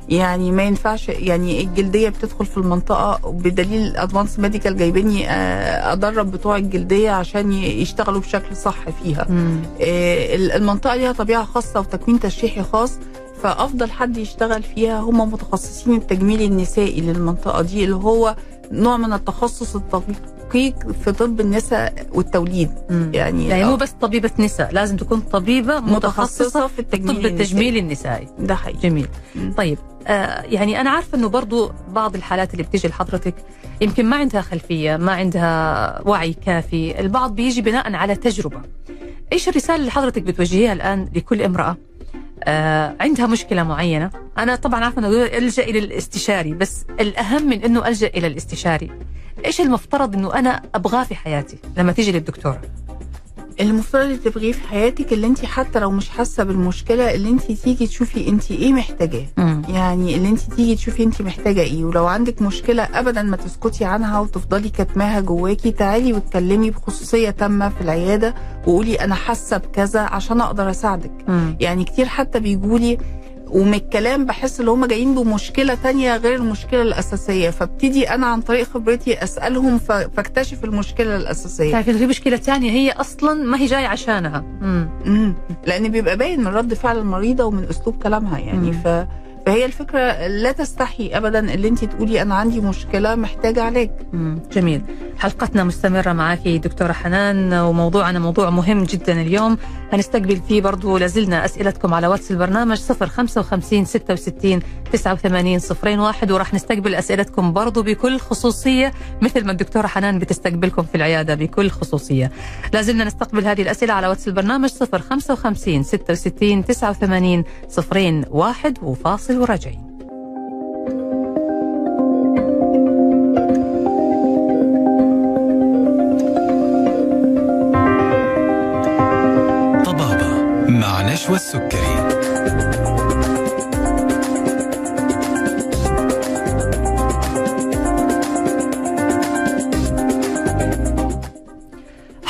يعني ما ينفعش يعني الجلدية بتدخل في المنطقة بدليل Advanced Medical جايبيني آه، أدرب بتوع الجلدية عشان يشتغلوا بشكل صح فيها. آه، المنطقة ليها طبيعة خاصة وتكوين تشريحي خاص فأفضل حد يشتغل فيها هم متخصصين التجميل النسائي للمنطقه دي اللي هو نوع من التخصص الدقيق في طب النساء والتوليد. يعني يعني آه، مو بس طبيبة نساء لازم تكون طبيبة متخصصة في التجميل الطب التجميلي النسائي ده حقيقي. جميل. مم. طيب آه يعني أنا عارفة أنه برضو بعض الحالات اللي بتيجي لحضرتك يمكن ما عندها خلفية ما عندها وعي كافي البعض بيجي بناء على تجربة. إيش الرسالة اللي حضرتك بتوجهيها الآن لكل امرأة؟ آه عندها مشكلة معينة. أنا طبعا عارفة أنه ألجأ إلى الاستشاري بس الأهم من أنه ألجأ إلى الاستشاري. إيش المفترض أنه أنا أبغاه في حياتي لما تيجي للدكتورة؟ المفترض اللي تبغيه في حياتك اللي انت حتى لو مش حاسة بالمشكلة اللي انت تيجي تشوفي انت إيه محتاجاه. يعني اللي انت تيجي تشوفي انت محتاجة إيه. ولو عندك مشكلة ابدا ما تسكتي عنها وتفضلي كاتماها جواكي. تعالي واتكلمي بخصوصية تامة في العيادة وقولي أنا حاسة بكذا عشان أقدر أساعدك. مم. يعني كتير حتى بيجولي ومن الكلام بحس ان هم جايين بمشكلة تانية غير المشكلة الأساسية. فابتدي أنا عن طريق خبرتي أسألهم فاكتشف المشكلة الأساسية. تعرفي إنه في مشكلة ثانية هي أصلا ما هي جاية عشانها. مم. امم لأن بيبقى باين من رد فعل المريضة ومن أسلوب كلامها يعني. مم. ف فهي الفكرة لا تستحي ابدا اللي انت تقولي أنا عندي مشكلة محتاجة علاج. جميل. حلقتنا مستمرة معك دكتورة حنان وموضوعنا موضوع مهم جدا اليوم. هنستقبل فيه برضو لازلنا أسئلتكم على واتس البرنامج 055 66 89 صفرين واحد وراح نستقبل أسئلتكم برضو بكل خصوصية مثل ما الدكتورة حنان بتستقبلكم في العيادة بكل خصوصية. لازلنا نستقبل هذه الأسئلة على واتس البرنامج 055 66 89 صفرين واحد وراجعين. طبابة مع نشوى السكري.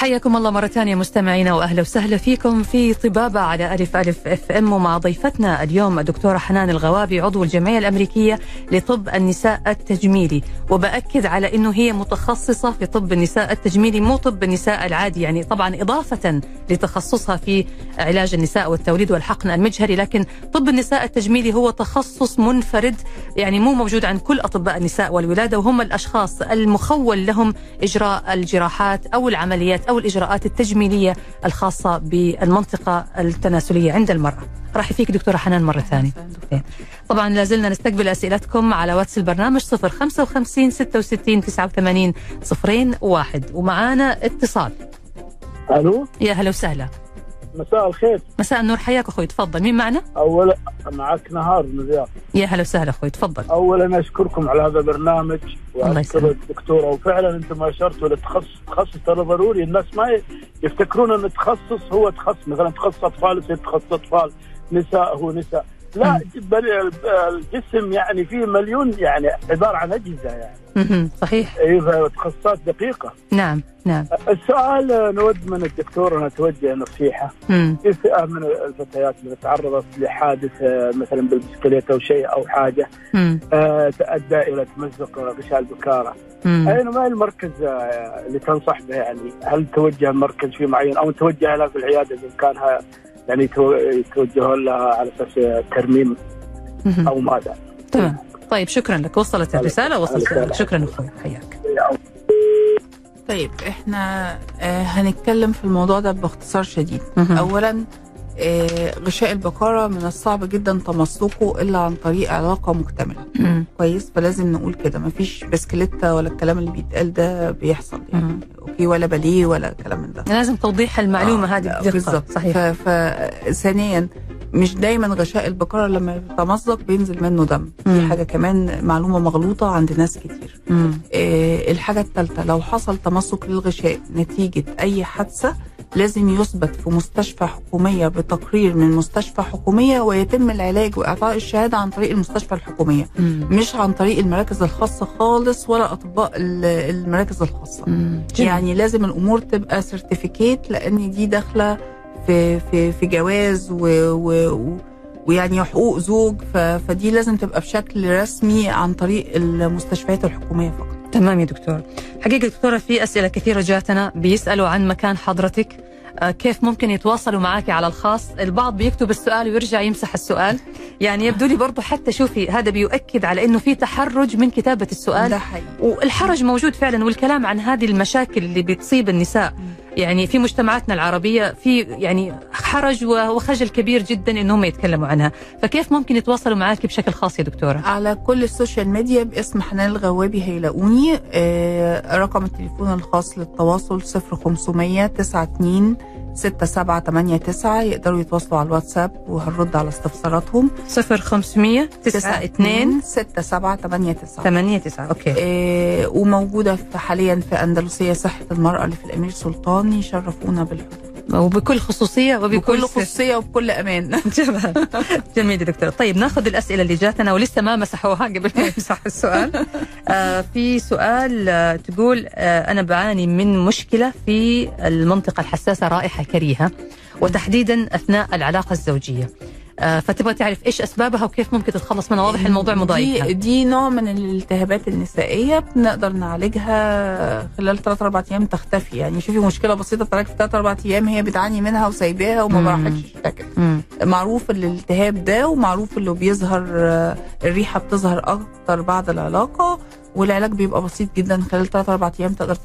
حياكم الله مرة ثانية مستمعينا وأهلا وسهلا فيكم في طبابة على ألف ألف أف إم ومع ضيفتنا اليوم الدكتورة حنان الغوابي عضو الجمعية الأمريكية لطب النساء التجميلي. وبأكد على أنه هي متخصصة في طب النساء التجميلي مو طب النساء العادي يعني طبعا إضافة لتخصصها في علاج النساء والتوليد والحقن المجهري. لكن طب النساء التجميلي هو تخصص منفرد يعني مو موجود عند كل أطباء النساء والولادة وهم الأشخاص المخول لهم إجراء الجراحات أو العمليات أو الإجراءات التجميلية الخاصة بالمنطقة التناسلية عند المرأة. راح فيك دكتورة حنان مرة ثانية. طبعا لازلنا نستقبل أسئلتكم على واتس البرنامج 055 66 89 صفرين واحد. ومعانا اتصال. ألو؟ يا هلا وسهلا. مساء الخير. مساء النور حياك أخوي تفضل. مين معنا؟ أولا معك نهار من الرياض. يا هلا وسهلا أخوي تفضل. اولا أشكركم على هذا البرنامج الله واشكر. الدكتوره وفعلا أنتم اشرتوا للتخصص التخصص ترى ضروري الناس ما يفتكرون أن التخصص هو تخصص. مثلا تخصص أطفال يصير تخصص أطفال نساء هو نساء. لا بل الجسم يعني فيه مليون يعني عبارة عن أجهزة يعني. صحيح أيوه تخصصات دقيقة نعم نعم السؤال نود من الدكتور أن توجه نصيحة. في فئة من الفتيات اللي تعرضت لحادث مثلا بالبسكليت أو شيء أو حاجة. آه، تؤدى إلى تمزق غشاء البكارة. اين ما المركز آه، اللي تنصح به يعني؟ هل توجه المركز في معين أو توجه لها في العيادة إذا كانها يعني تو- توجه لها على أساس ترميم. أو ماذا؟ تمام طيب شكرا لك وصلت الرسالة وصلت لك. شكرا أخوي حياك طيب إحنا آه هنتكلم في الموضوع ده باختصار شديد. اولا غشاء البقرة من الصعب جدا تمسكه إلا عن طريق علاقة مكتملة. مم. كويس؟ فلازم نقول كده. مفيش بسكليتة ولا الكلام اللي بيتقال ده بيحصل يعني. مم. أوكي؟ ولا باليه ولا الكلام من ده. لازم توضيح المعلومة آه، هذه بالظبط. صحيح. ف... ثانيا مش دايما غشاء البقرة لما يتمزق بينزل منه دم. مم. دي حاجة كمان معلومة مغلوطة عند ناس كتير. مم. آه، الحاجة الثالثة لو حصل تمسك للغشاء نتيجة أي حادثة لازم يثبت في مستشفى حكومية بتقرير من مستشفى حكومية ويتم العلاج وإعطاء الشهادة عن طريق المستشفى الحكومية مم. مش عن طريق المراكز الخاصة خالص ولا أطباء ال- المراكز الخاصة مم. يعني لازم الأمور تبقى سيرتيفيكيت لأن دي داخلة في في في جواز و, و, و ويعني حقوق زوج فدي لازم تبقى بشكل رسمي عن طريق المستشفيات الحكومية فقط تمام يا دكتور. حقيقة دكتورة في أسئلة كثيرة جاتنا بيسألوا عن مكان حضرتك. آه، كيف ممكن يتواصلوا معك على الخاص؟ البعض بيكتب السؤال ويرجع يمسح السؤال. يعني يبدو لي برضو حتى شوفي هذا بيؤكد على إنه في تحرج من كتابة السؤال. ده حقيقي. والحرج موجود فعلا والكلام عن هذه المشاكل اللي بتصيب النساء. يعني في مجتمعاتنا العربية في يعني حرج وخجل كبير جدا انهم يتكلموا عنها. فكيف ممكن يتواصلوا معك بشكل خاص يا دكتورة؟ على كل ال social media باسم حنان الغوابي هيلاقوني. آه رقم التليفون الخاص للتواصل 0500 92 6789 يقدروا يتواصلوا على الواتساب وهنرد على استفساراتهم. 0500 92 6789 8 9 okay. آه وموجودة في حاليا في أندلسية صحة المرأة اللي في الأمير سلطان. يشرفونا بالحضور. وبكل خصوصية وبكل بكل. خصوصية وبكل أمان. جميل. جميل دكتور طيب ناخذ الأسئلة اللي جاتنا ولسه ما مسحوها قبل ما يمسح السؤال. آه في سؤال آه تقول آه أنا بعاني من مشكلة في المنطقة الحساسة رائحة كريهة وتحديدا أثناء العلاقة الزوجية. آه فتبغى تعرف إيش أسبابها وكيف ممكن تتخلص منها واضح الموضوع مضايقها دي, دي نوع من الالتهابات النسائية بنقدر نعالجها خلال 3 4 أيام تختفي يعني شوفي مشكلة بسيطة طلعت في 3 4 أيام هي بتعاني منها وسايباها وما. راحتش اشتكت. معروف الالتهاب ده ومعروف اللي بيظهر آه، الريحة بتظهر أكتر بعد العلاقة والعلاج بيبقى بسيط جدا خلال 3 4 أيام تقدر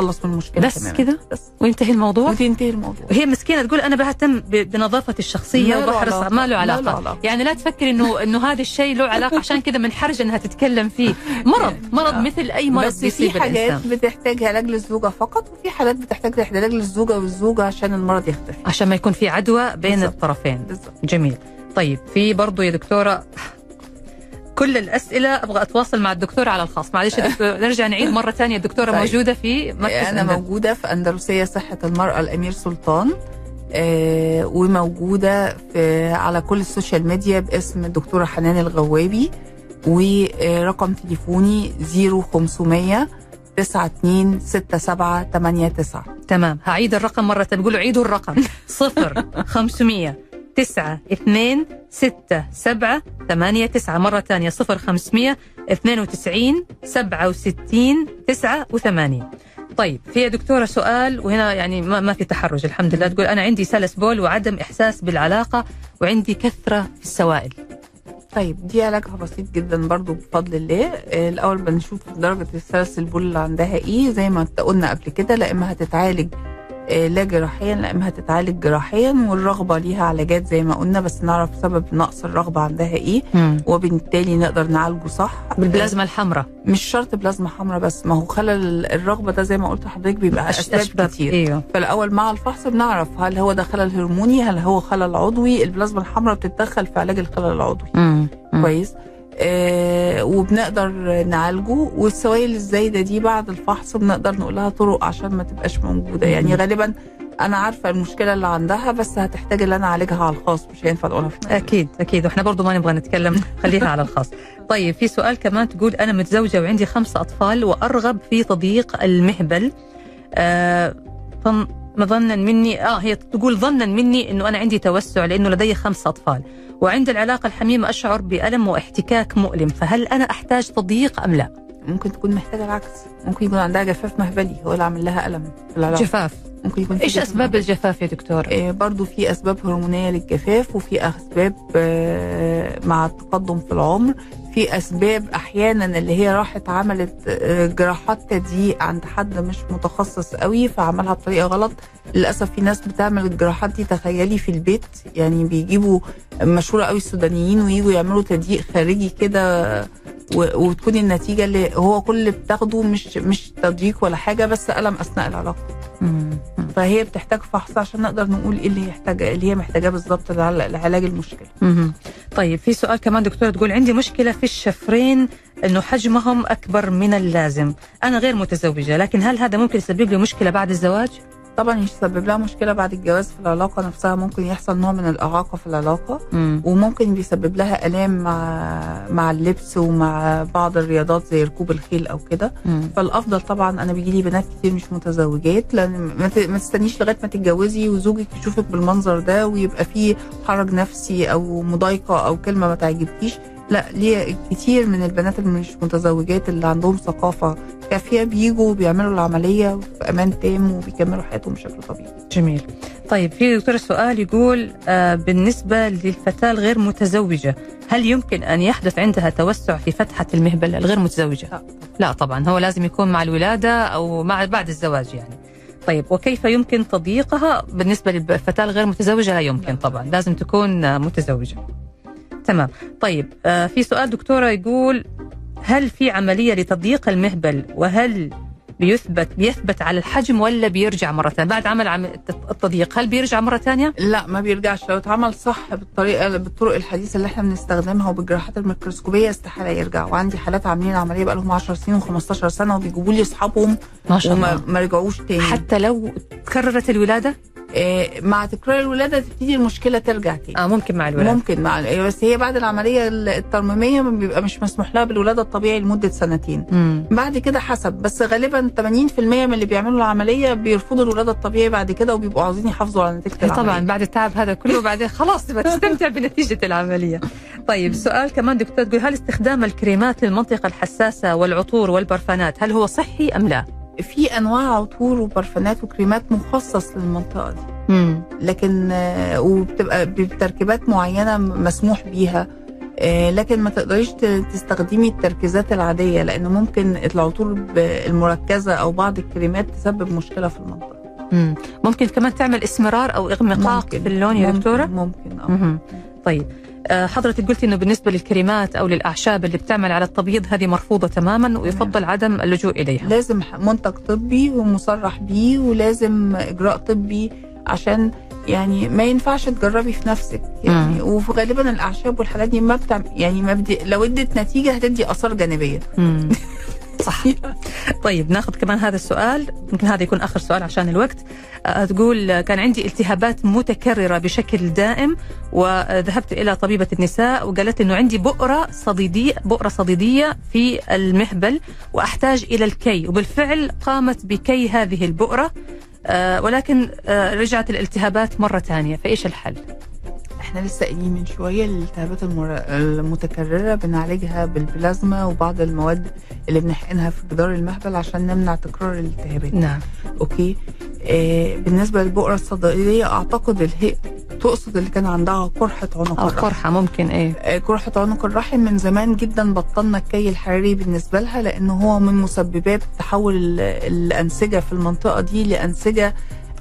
تتخلص من المشكلة. بس كده؟ بس. وينتهي الموضوع؟ وتنتهي الموضوع. هي مسكينة تقول أنا بهتم بنظافتي الشخصية وبحرص. ما له علاقة. علاقة. يعني لا تفكر انه إنه هذا الشيء له علاقة عشان كذا من حرج إنها تتكلم فيه. مرض مرض آه. مثل أي مرض بس في حاجات الإنسان. بتحتاج علاج للزوجه فقط وفي حالات بتحتاج علاج للزوجه والزوجة عشان المرض يختفي. عشان ما يكون في عدوى بين بالضبط. الطرفين. بالظبط. جميل. طيب في برضو يا دكتورة كل الأسئلة أبغى أتواصل مع الدكتورة على الخاص. معلش نرجع نعيد مرة ثانية. الدكتورة طيب. موجودة في مركز أنا أندل. موجودة في أندلسية صحة المرأة الأمير سلطان آه وموجودة في على كل ال social media باسم الدكتورة حنان الغوابي ورقم تليفوني 0500 92 6789 تمام. هعيد الرقم مرة بيقولوا عيدوا الرقم. صفر خمسمية تسعة اثنين ستة سبعة ثمانية تسعة. مرة ثانية صفر خمسمية اثنين وتسعين سبعة وستين تسعة وثمانين. طيب في دكتورة سؤال وهنا يعني ما, ما في تحرج الحمد لله. تقول أنا عندي سلس بول وعدم إحساس بالعلاقة وعندي كثرة في السوائل. طيب دي علاجها بسيط جدا برضو بفضل الله. الأول بنشوف درجة السلس البول اللي عندها إيه. زي ما قلنا قبل كده لا إما هتتعالج لا جراحيا لا اما هتتعالج جراحيا والرغبة ليها علاجات زي ما قلنا بس نعرف سبب نقص الرغبة عندها إيه وبالتالي نقدر نعالجه صح. بالبلازما الحمراء. مش شرط بلازما حمراء بس ما هو خلل الرغبة ده زي ما قلت لحضرتك بيبقى أسباب كتير. أيوه. فالأول مع الفحص بنعرف هل هو ده خلل هرموني هل هو خلل عضوي. البلازما الحمراء بتتدخل في علاج الخلل العضوي. مم. مم. كويس؟ آه وبنقدر نعالجه. والسوائل الزايدة دي بعد الفحص بنقدر نقول لها طرق عشان ما تبقاش موجودة. يعني غالبا أنا عارفة المشكلة اللي عندها بس هتحتاج إن أنا أعالجها على الخاص مش هينفع نقولها في المكان. أكيد أكيد. وإحنا برضو ما نبغى نتكلم خليها على الخاص. طيب في سؤال كمان تقول أنا متزوجة وعندي خمسة أطفال وأرغب في تضييق المهبل. آه ظنا مني آه هي تقول ظنا مني إنه أنا عندي توسع لأنه لدي خمسة أطفال. وعند العلاقة الحميمة أشعر بألم واحتكاك مؤلم فهل أنا أحتاج تضييق أم لا؟ ممكن تكون محتاجة العكس. ممكن يكون عندها جفاف مهبلي هو اللي عامل لها ألم. في العلاقه جفاف. ممكن يكون إيش أسباب مهبلي. الجفاف يا دكتور؟ آه، برضو في أسباب هرمونية للجفاف وفي أسباب آه، مع التقدم في العمر. في أسباب أحيانا اللي هي راحت عملت آه، جراحات تضييق عند حد مش متخصص قوي فعملها بطريقة غلط. للأسف في ناس بتعمل الجراحات دي تخيلي في البيت. يعني بيجيبوا مشهورة قوي السودانيين ويجوا يعملوا تضييق خارجي كده وتكون النتيجة اللي هو كل اللي بتاخده مش مش تضييق ولا حاجة بس ألم أثناء العلاقة. فهي بتحتاج فحص عشان نقدر نقول إيه اللي هي محتاجه اللي هي محتاجاه بالظبط لع- لعلاج المشكلة. طيب في سؤال كمان دكتور تقول عندي مشكلة في الشفرين إنه حجمهم أكبر من اللازم أنا غير متزوجة لكن هل هذا ممكن يسبب لي مشكلة بعد الزواج طبعا يسبب لها مشكلة بعد الجواز في العلاقة نفسها ممكن يحصل نوع من الإعاقة في العلاقة مم. وممكن بيسبب لها آلام مع مع اللبس ومع بعض الرياضات زي ركوب الخيل أو كده. فالأفضل طبعا أنا بيجي لي بنات كتير مش متزوجات لأن ما تستنيش لغاية ما تتجوزي وزوجك يشوفك بالمنظر ده ويبقى فيه حرج نفسي أو مضايقة أو كلمة ما تعجبكيش لا ليه كتير من البنات اللي مش متزوجات اللي عندهم ثقافة كافية بيجوا وبيعملوا العملية في أمان تام وبيكملوا حياتهم بشكل طبيعي. جميل. طيب في دكتور سؤال يقول آه بالنسبة للفتاة الغير متزوجة هل يمكن أن يحدث عندها توسع في فتحة المهبل الغير متزوجة؟ لا. لا طبعا هو لازم يكون مع الولادة أو مع بعد الزواج يعني. طيب وكيف يمكن تضييقها؟ بالنسبة للفتاة الغير متزوجة لا يمكن طبعا لازم تكون متزوجة. تمام. طيب آه في سؤال دكتورة يقول هل في عملية لتضييق المهبل؟ وهل بيثبت بيثبت على الحجم ولا بيرجع مرة ثانية؟ بعد عمل عم- التضييق هل بيرجع مرة ثانية؟ لا ما بيرجعش. لو اتعمل صح بالطريقة بالطرق الحديثة اللي إحنا بنستخدمها وبالجراحات الميكروسكوبية استحالة يرجع وعندي حالات عاملين عملية بقى لهم 10 سنين و15 سنة وبيجيبوا لي أصحابهم ما شاء الله. وما ما رجعوش تاني. حتى لو تكررت الولادة؟ مع تكرار الولادة تبتدي المشكلة ترجع تاني. آه ممكن مع الولادة. ممكن مع بس هي بعد العملية الترميمية بيبقى مش مسموح لها بالولادة الطبيعي لمدة سنتين. مم. بعد كده حسب بس غالبا 80% من اللي بيعملوا العملية بيرفضوا الولادة الطبيعي بعد كده وبيبقوا عاوزين يحافظوا على نتيجة إيه العملية. طبعا بعد التعب هذا كله وبعدين خلاص تستمتع بنتيجة العملية. طيب سؤال كمان دكتور تقول هل استخدام الكريمات للمنطقة الحساسة والعطور والبرفانات هل هو صحي أم لا؟ في أنواع عطور وبرفانات وكريمات مخصص للمنطقة دي مم. لكن آه، وبتبقى بتركيبات معينة مسموح بيها آه، لكن ما تقدريش تستخدمي التركيزات العادية لأن ممكن العطور المركزة أو بعض الكريمات تسبب مشكلة في المنطقة مم. ممكن كمان تعمل إسمرار أو إغمقاق ممكن. في اللون يا ممكن- دكتورة؟ ممكن آه. طيب حضرتك قلتي إنه بالنسبة للكريمات أو للأعشاب اللي بتعمل على التبييض هذه مرفوضة تماما ويفضل عدم اللجوء إليها. لازم منتج طبي ومصرح بيه ولازم إجراء طبي عشان يعني ما ينفعش تجربي في نفسك. يعني وغالبا الأعشاب والحاجات دي ما بتعمل يعني ما بدي لو ادت نتيجة هتدي آثار جانبية. صح. طيب ناخذ كمان هذا السؤال. يمكن هذا يكون آخر سؤال عشان الوقت. تقول كان عندي التهابات متكررة بشكل دائم وذهبت إلى طبيبة النساء وقالت إنه عندي بؤرة صديديه بؤرة صديدية في المهبل وأحتاج إلى الكي. وبالفعل قامت بكي هذه البؤرة آه، ولكن آه، رجعت الالتهابات مرة ثانية. فإيش الحل؟ إحنا لسه قايلين من شوية الالتهابات المر- المتكررة بنعالجها بالبلازما وبعض المواد اللي بنحقنها في جدار المهبل عشان نمنع تكرار الالتهابات. نعم. okay؟ آه بالنسبة للبؤرة الصدرية أعتقد اللي هي تقصد اللي كان عندها قرحة عنق الرحم. قرحة ممكن إيه. آه، قرحة عنق الرحم من زمان جدا بطلنا الكي الحراري بالنسبة لها لأنه هو من مسببات تحول ال- الأنسجة في المنطقة دي لأنسجة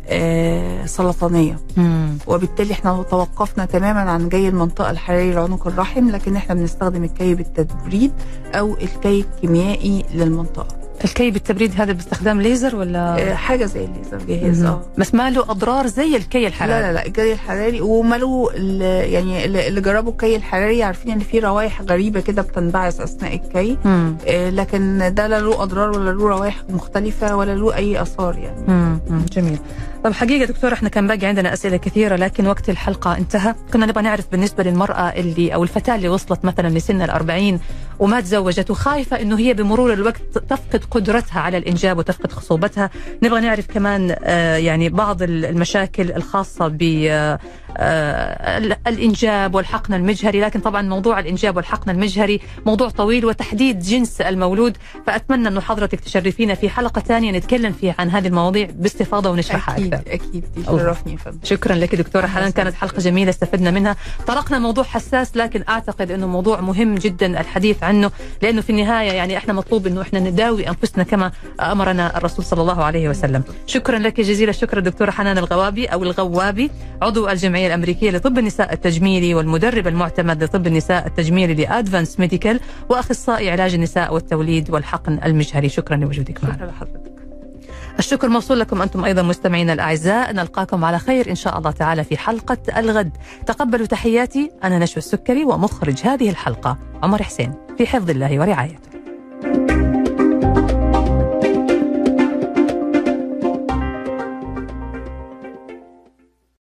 آه، سرطانية مم. وبالتالي إحنا توقفنا تماما عن كي المنطقة الحرارية لعنق الرحم لكن إحنا بنستخدم الكي بالتبريد أو الكي الكيميائي للمنطقة الكي بالتبريد هذا باستخدام ليزر ولا آه، حاجة زي الليزر جاهز مهم. آه بس ما له أضرار زي الكي الحراري لا لا لا الكي الحراري وماله ال- يعني اللي اللي جربوا الكي الحراري عارفين إن في روائح غريبة كده بتنبعث أثناء الكي مم. آه، لكن ده لا له أضرار ولا له روائح مختلفة ولا له أي آثار يعني مم. مم. جميل طب حقيقة دكتور إحنا كان باقي عندنا أسئلة كثيرة لكن وقت الحلقة انتهى. كنا نبغى نعرف بالنسبة للمرأة اللي أو الفتاة اللي وصلت مثلا لسن الأربعين وما تزوجت وخايفة أنه هي بمرور الوقت تفقد قدرتها على الإنجاب وتفقد خصوبتها. نبغى نعرف كمان آه، يعني بعض المشاكل الخاصة ب آه، آه، ال- الإنجاب والحقن المجهري. لكن طبعا موضوع الإنجاب والحقن المجهري موضوع طويل وتحديد جنس المولود. فأتمنى أنه حضرتك تشرفينا في حلقة ثانية نتكلم فيها عن هذه المواضيع باستفاضة ونشرحها أكيد دي. شرفني فندم شكرا لك دكتورة. أهلا حنان. كانت حلقة جميلة استفدنا منها. طرقنا موضوع حساس لكن أعتقد أنه موضوع مهم جدا الحديث عنه لأنه في النهاية يعني إحنا مطلوب أنه إحنا نداوي أنفسنا كما أمرنا الرسول صلى الله عليه وسلم. شكرا لك جزيل الشكر دكتورة حنان الغوابي أو الغوابي عضو الجمعية الأمريكية لطب النساء التجميلي والمدرب المعتمد لطب النساء التجميلي ل Advance Medical وأخصائي علاج النساء والتوليد والحقن المجهري. شكرا لوجودك معنا. شكرا لحضرتك. الشكر موصول لكم أنتم أيضا مستمعينا الأعزاء. نلقاكم على خير إن شاء الله تعالى في حلقة الغد. تقبلوا تحياتي. أنا نشوى السكري ومخرج هذه الحلقة عمر حسين في حفظ الله ورعايته.